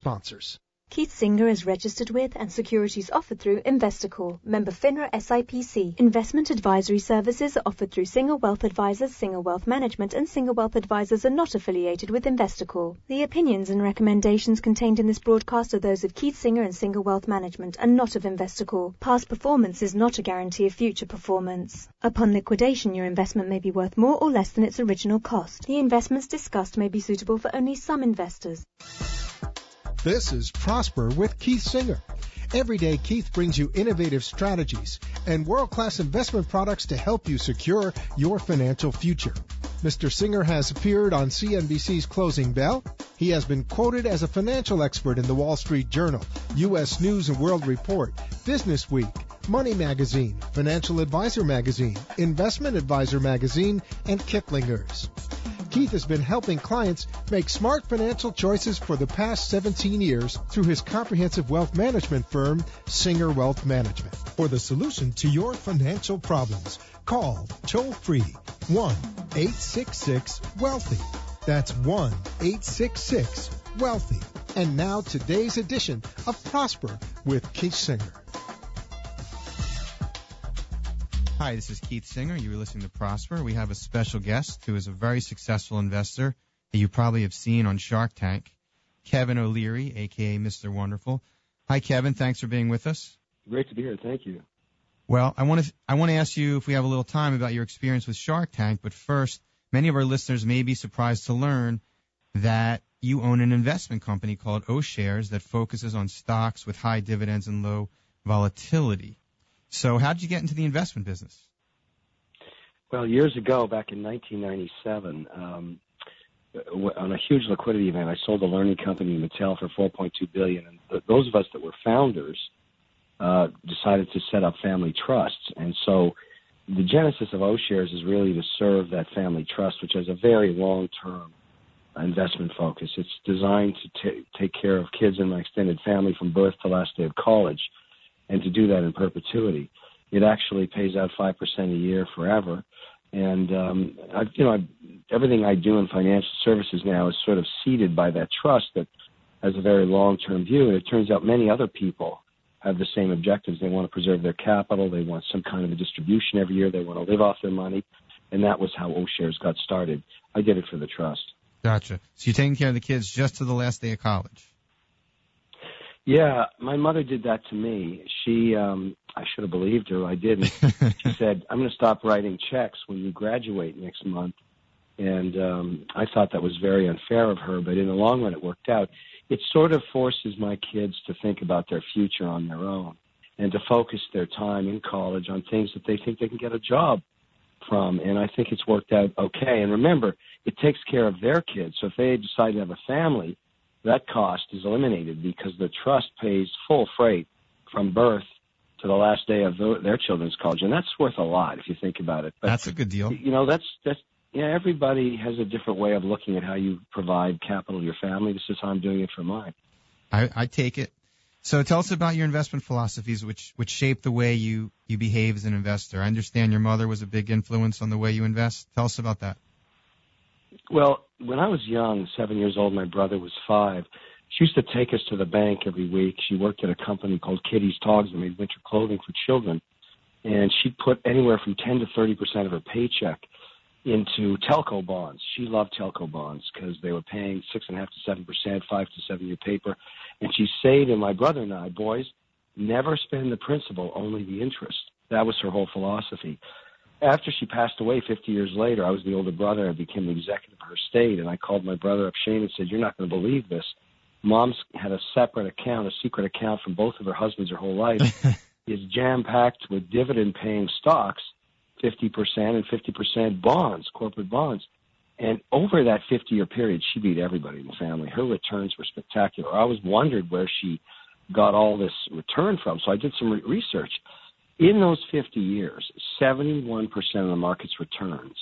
sponsors. Keith Singer is registered with and securities offered through Investacorp, member FINRA SIPC. Investment advisory services are offered through Singer Wealth Advisors, Singer Wealth Management, and Singer Wealth Advisors are not affiliated with Investacorp. The opinions and recommendations contained in this broadcast are those of Keith Singer and Singer Wealth Management and not of Investacorp. Past performance is not a guarantee of future performance. Upon liquidation, your investment may be worth more or less than its original cost. The investments discussed may be suitable for only some investors. This is Prosper with Keith Singer. Every day, Keith brings you innovative strategies and world class investment products to help you secure your financial future. Mr. Singer has appeared on CNBC's Closing Bell. He has been quoted as a financial expert in the Wall Street Journal, U.S. News and World Report, Business Week, Money Magazine, Financial Advisor Magazine, Investment Advisor Magazine, and Kiplinger's. Keith has been helping clients make smart financial choices for the past 17 years through his comprehensive wealth management firm, Singer Wealth Management. For the solution to your financial problems, call toll free 1 866 Wealthy. That's 1 866 Wealthy. And now today's edition of Prosper with Keith Singer. Hi, this is Keith Singer. You are listening to Prosper. We have a special guest who is a very successful investor that you probably have seen on Shark Tank, Kevin O'Leary, aka Mr. Wonderful. Hi, Kevin. Thanks for being with us. Great to be here. Thank you. Well, I want to I want to ask you if we have a little time about your experience with Shark Tank, but first, many of our listeners may be surprised to learn that you own an investment company called O'Shares that focuses on stocks with high dividends and low volatility. So, how did you get into the investment business? Well, years ago, back in 1997, um, on a huge liquidity event, I sold a learning company, Mattel, for 4.2 billion. And th- those of us that were founders uh, decided to set up family trusts. And so, the genesis of O'Shares is really to serve that family trust, which has a very long-term investment focus. It's designed to t- take care of kids in my extended family from birth to last day of college and to do that in perpetuity. It actually pays out 5% a year forever. And, um, I, you know, I, everything I do in financial services now is sort of seeded by that trust that has a very long-term view. And it turns out many other people have the same objectives. They want to preserve their capital. They want some kind of a distribution every year. They want to live off their money. And that was how O'Shares got started. I did it for the trust. Gotcha. So you're taking care of the kids just to the last day of college. Yeah, my mother did that to me. She, um, I should have believed her. I didn't. she said, "I'm going to stop writing checks when you graduate next month," and um, I thought that was very unfair of her. But in the long run, it worked out. It sort of forces my kids to think about their future on their own and to focus their time in college on things that they think they can get a job from. And I think it's worked out okay. And remember, it takes care of their kids. So if they decide to have a family that cost is eliminated because the trust pays full freight from birth to the last day of their children's college, and that's worth a lot if you think about it. But, that's a good deal. You know, that's that's yeah. Everybody has a different way of looking at how you provide capital to your family. This is how I'm doing it for mine. I, I take it. So tell us about your investment philosophies, which which shape the way you you behave as an investor. I understand your mother was a big influence on the way you invest. Tell us about that. Well, when I was young, seven years old, my brother was five. She used to take us to the bank every week. She worked at a company called Kitty's Togs that made winter clothing for children. And she'd put anywhere from 10 to 30% of her paycheck into telco bonds. She loved telco bonds because they were paying six and a half to seven percent, five to seven year paper. And she said to my brother and I, boys, never spend the principal, only the interest. That was her whole philosophy after she passed away 50 years later, I was the older brother. I became the executive of her estate, and I called my brother up, Shane, and said, "You're not going to believe this. Mom's had a separate account, a secret account from both of her husbands her whole life. is jam packed with dividend paying stocks, 50% and 50% bonds, corporate bonds. And over that 50 year period, she beat everybody in the family. Her returns were spectacular. I always wondered where she got all this return from. So I did some re- research. In those 50 years, 71% of the market's returns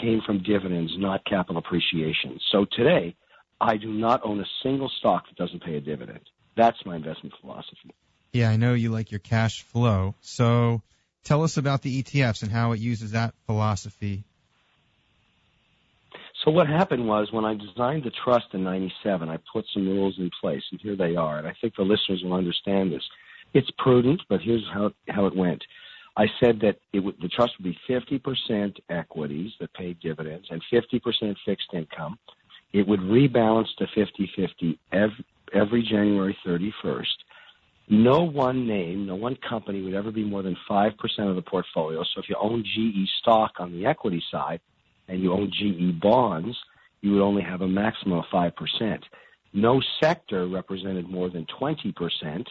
came from dividends, not capital appreciation. So today, I do not own a single stock that doesn't pay a dividend. That's my investment philosophy. Yeah, I know you like your cash flow. So tell us about the ETFs and how it uses that philosophy. So what happened was when I designed the trust in 97, I put some rules in place and here they are. And I think the listeners will understand this. It's prudent, but here's how, how it went. I said that it would, the trust would be 50% equities that paid dividends and 50% fixed income. It would rebalance to 50-50 every, every January 31st. No one name, no one company would ever be more than 5% of the portfolio. So if you own GE stock on the equity side and you own GE bonds, you would only have a maximum of 5%. No sector represented more than 20%,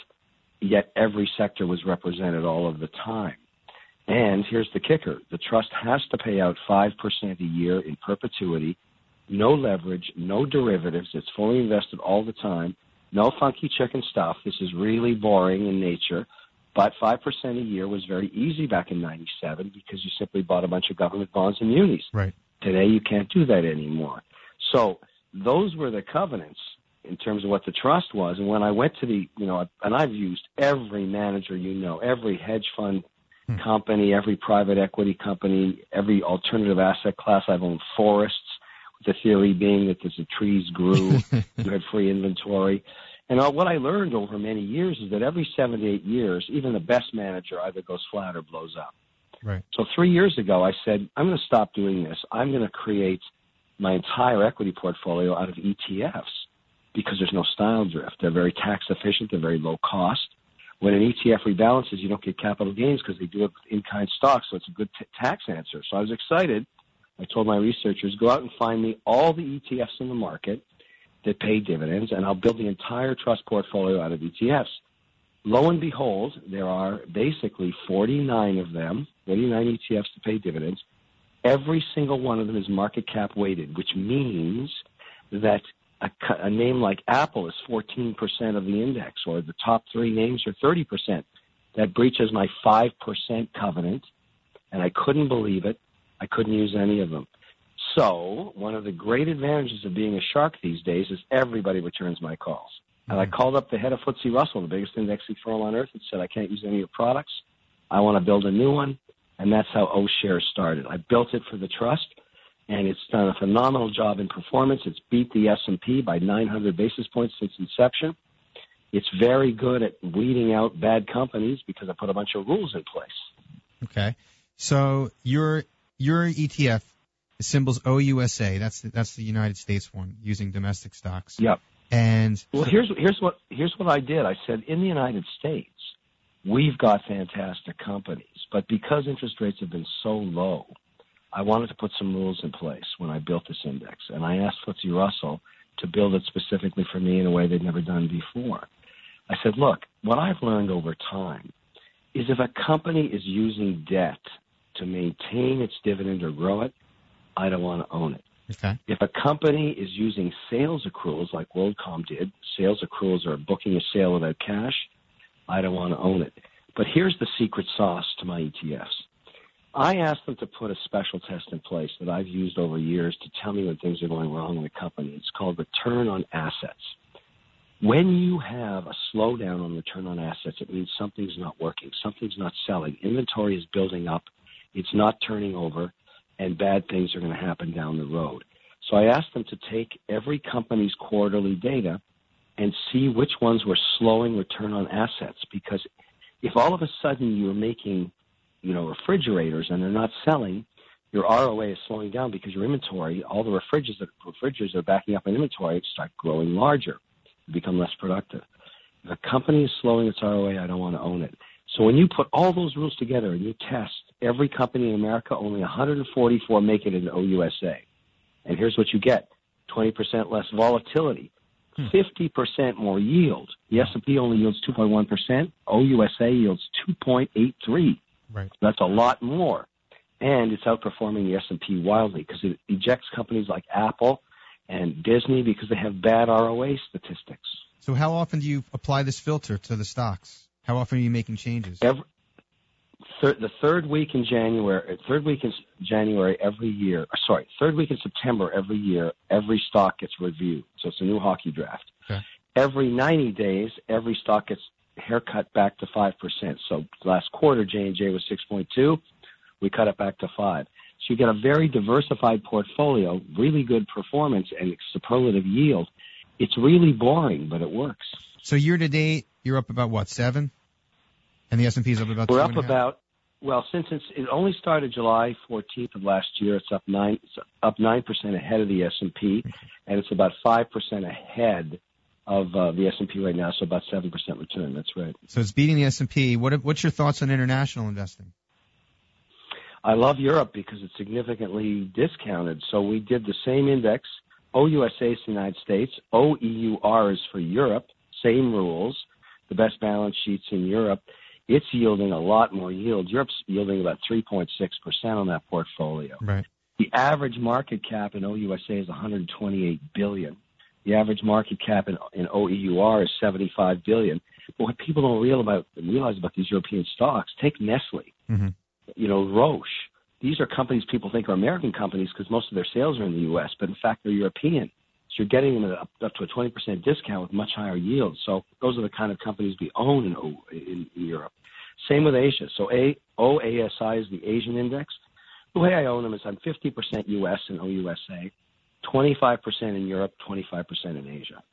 yet every sector was represented all of the time. And here's the kicker. The trust has to pay out 5% a year in perpetuity, no leverage, no derivatives. It's fully invested all the time no funky chicken stuff. This is really boring in nature. But 5% a year was very easy back in 97 because you simply bought a bunch of government bonds and munis. Right. Today you can't do that anymore. So those were the covenants in terms of what the trust was. And when I went to the, you know, and I've used every manager you know, every hedge fund hmm. company, every private equity company, every alternative asset class. I've owned forests with the theory being that as the trees grew, you had free inventory. And what I learned over many years is that every seven to eight years, even the best manager either goes flat or blows up. Right. So three years ago, I said, I'm going to stop doing this. I'm going to create my entire equity portfolio out of ETFs because there's no style drift. They're very tax efficient. They're very low cost. When an ETF rebalances, you don't get capital gains because they do it in-kind stocks, so it's a good t- tax answer. So I was excited I told my researchers, go out and find me all the ETFs in the market that pay dividends, and I'll build the entire trust portfolio out of ETFs. Lo and behold, there are basically 49 of them, 49 ETFs to pay dividends. Every single one of them is market cap weighted, which means that a, a name like Apple is 14% of the index, or the top three names are 30%. That breaches my 5% covenant, and I couldn't believe it. I couldn't use any of them. So one of the great advantages of being a shark these days is everybody returns my calls. And I mm-hmm. called up the head of FTSE Russell, the biggest indexing firm on earth, and said, I can't use any of your products. I want to build a new one. And that's how O Shares started. I built it for the trust, and it's done a phenomenal job in performance. It's beat the S&P by 900 basis points since inception. It's very good at weeding out bad companies because I put a bunch of rules in place. Okay. So you're your ETF symbol's OUSA. That's the, that's the United States one using domestic stocks. Yep. And well, here's here's what here's what I did. I said in the United States, we've got fantastic companies, but because interest rates have been so low, I wanted to put some rules in place when I built this index, and I asked FTSE Russell to build it specifically for me in a way they'd never done before. I said, look, what I've learned over time is if a company is using debt to maintain its dividend or grow it, I don't want to own it. Okay. If a company is using sales accruals like WorldCom did, sales accruals are booking a sale without cash, I don't want to own it. But here's the secret sauce to my ETFs. I asked them to put a special test in place that I've used over years to tell me when things are going wrong in a company. It's called return on assets. When you have a slowdown on return on assets, it means something's not working, something's not selling, inventory is building up, it's not turning over, and bad things are going to happen down the road. So I asked them to take every company's quarterly data and see which ones were slowing return on assets. Because if all of a sudden you're making, you know, refrigerators and they're not selling, your ROA is slowing down because your inventory, all the refrigerators that refrigerators are backing up in inventory, start growing larger, become less productive. If a company is slowing its ROA, I don't want to own it. So when you put all those rules together and you test every company in America, only 144 make it in OUSA. And here's what you get: 20% less volatility, 50% hmm. more yield. The S&P only yields 2.1%. OUSA yields 2.83. Right. That's a lot more, and it's outperforming the S&P wildly because it ejects companies like Apple and Disney because they have bad ROA statistics. So how often do you apply this filter to the stocks? How often are you making changes? Every, thir- the third week in January, third week in January every year. Uh, sorry, third week in September every year, every stock gets reviewed. So it's a new hockey draft. Okay. Every 90 days, every stock gets haircut back to five percent. So last quarter, J and J was 6.2. We cut it back to five. So you get a very diversified portfolio, really good performance, and superlative yield. It's really boring, but it works. So year to date, you're up about what seven, and the S and P is up about. We're up about well since it's, it only started July 14th of last year. It's up nine it's up nine percent ahead of the S and P, and it's about five percent ahead of uh, the S and P right now. So about seven percent return. That's right. So it's beating the S and P. What what's your thoughts on international investing? I love Europe because it's significantly discounted. So we did the same index. OUSA is the United States. OEUR is for Europe. Same rules. The best balance sheets in Europe. It's yielding a lot more yield. Europe's yielding about 3.6% on that portfolio. Right. The average market cap in OUSA is 128 billion. The average market cap in, in OEUR is 75 billion. But what people don't realize about, realize about these European stocks, take Nestle. Mm-hmm you know, Roche. These are companies people think are American companies because most of their sales are in the U.S., but in fact they're European. So you're getting them up, up to a 20% discount with much higher yields. So those are the kind of companies we own in, in, in Europe. Same with Asia. So A, OASI is the Asian index. The way I own them is I'm 50% U.S. and OUSA, 25% in Europe, 25% in Asia.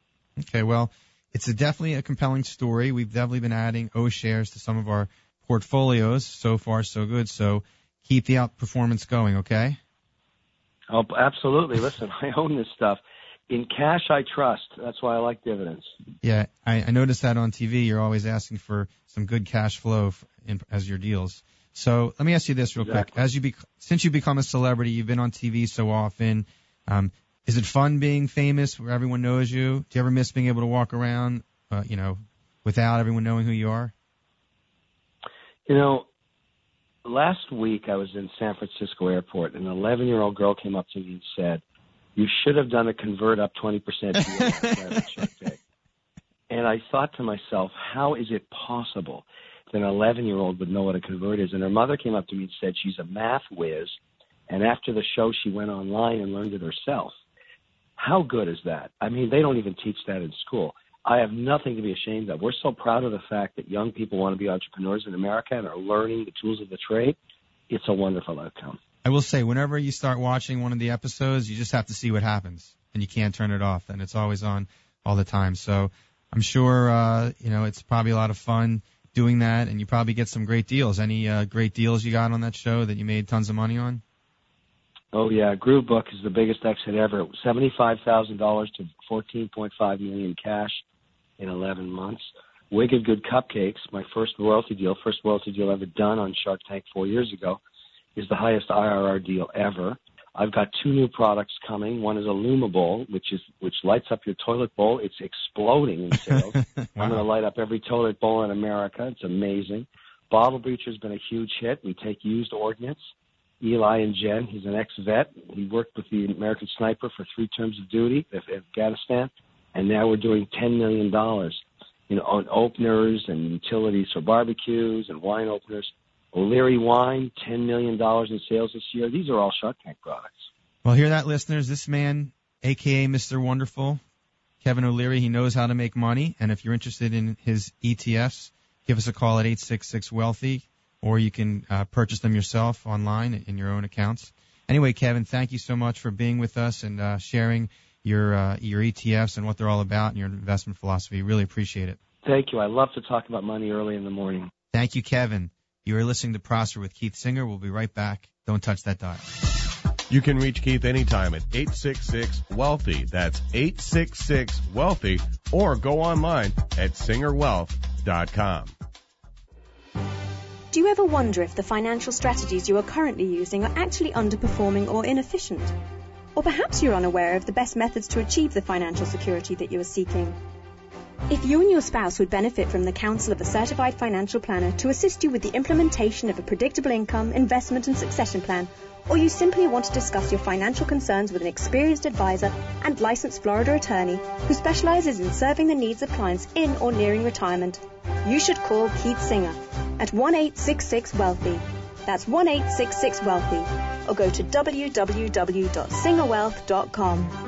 Okay, well, it's a definitely a compelling story. We've definitely been adding O shares to some of our portfolios. So far, so good. So keep the outperformance going, okay? Oh, absolutely. Listen, I own this stuff. In cash, I trust. That's why I like dividends. Yeah, I, I noticed that on TV. You're always asking for some good cash flow in, as your deals. So let me ask you this real exactly. quick. As you be, since you become a celebrity, you've been on TV so often. Um, is it fun being famous where everyone knows you? Do you ever miss being able to walk around, uh, you know, without everyone knowing who you are? You know, last week I was in San Francisco airport and an 11 year old girl came up to me and said, you should have done a convert up 20% and I thought to myself, how is it possible that an 11 year old would know what a convert is? And her mother came up to me and said she's a math whiz. And after the show, she went online and learned it herself. How good is that? I mean, they don't even teach that in school. I have nothing to be ashamed of. We're so proud of the fact that young people want to be entrepreneurs in America and are learning the tools of the trade. It's a wonderful outcome. I will say, whenever you start watching one of the episodes, you just have to see what happens, and you can't turn it off, and it's always on all the time. So I'm sure, uh, you know, it's probably a lot of fun doing that, and you probably get some great deals. Any uh, great deals you got on that show that you made tons of money on? Oh yeah, Groove Book is the biggest exit ever. Seventy-five thousand dollars to fourteen point five million cash in 11 months. Wicked Good Cupcakes, my first royalty deal, first royalty deal ever done on Shark Tank four years ago, is the highest IRR deal ever. I've got two new products coming. One is IllumiBowl, which is which lights up your toilet bowl. It's exploding in sales. wow. I'm going to light up every toilet bowl in America. It's amazing. Bottle Breacher has been a huge hit. We take used ordnance. Eli and Jen, he's an ex-vet. He worked with the American Sniper for three terms of duty in Afghanistan and now we're doing $10 million, you know, on openers and utilities for barbecues and wine openers. O'Leary Wine, $10 million in sales this year. These are all Shark Tank products. Well, hear that, listeners. This man, aka Mr. Wonderful, Kevin O'Leary, he knows how to make money. And if you're interested in his ETFs, give us a call at 866 Wealthy, or you can uh, purchase them yourself online in your own accounts. Anyway, Kevin, thank you so much for being with us and uh, sharing your uh, your ETFs and what they're all about and your investment philosophy. Really appreciate it. Thank you. I love to talk about money early in the morning. Thank you, Kevin. You are listening to Prosper with Keith Singer. We'll be right back. Don't touch that dial. You can reach Keith anytime at 866 Wealthy. That's 866 Wealthy, or go online at singerwealth.com. Do you ever wonder if the financial strategies you are currently using are actually underperforming or inefficient? Or perhaps you're unaware of the best methods to achieve the financial security that you are seeking. If you and your spouse would benefit from the counsel of a certified financial planner to assist you with the implementation of a predictable income, investment, and succession plan, or you simply want to discuss your financial concerns with an experienced advisor and licensed Florida attorney who specializes in serving the needs of clients in or nearing retirement, you should call Keith Singer at 1866 Wealthy. That's 1866 Wealthy. or go to www.singerwealth.com.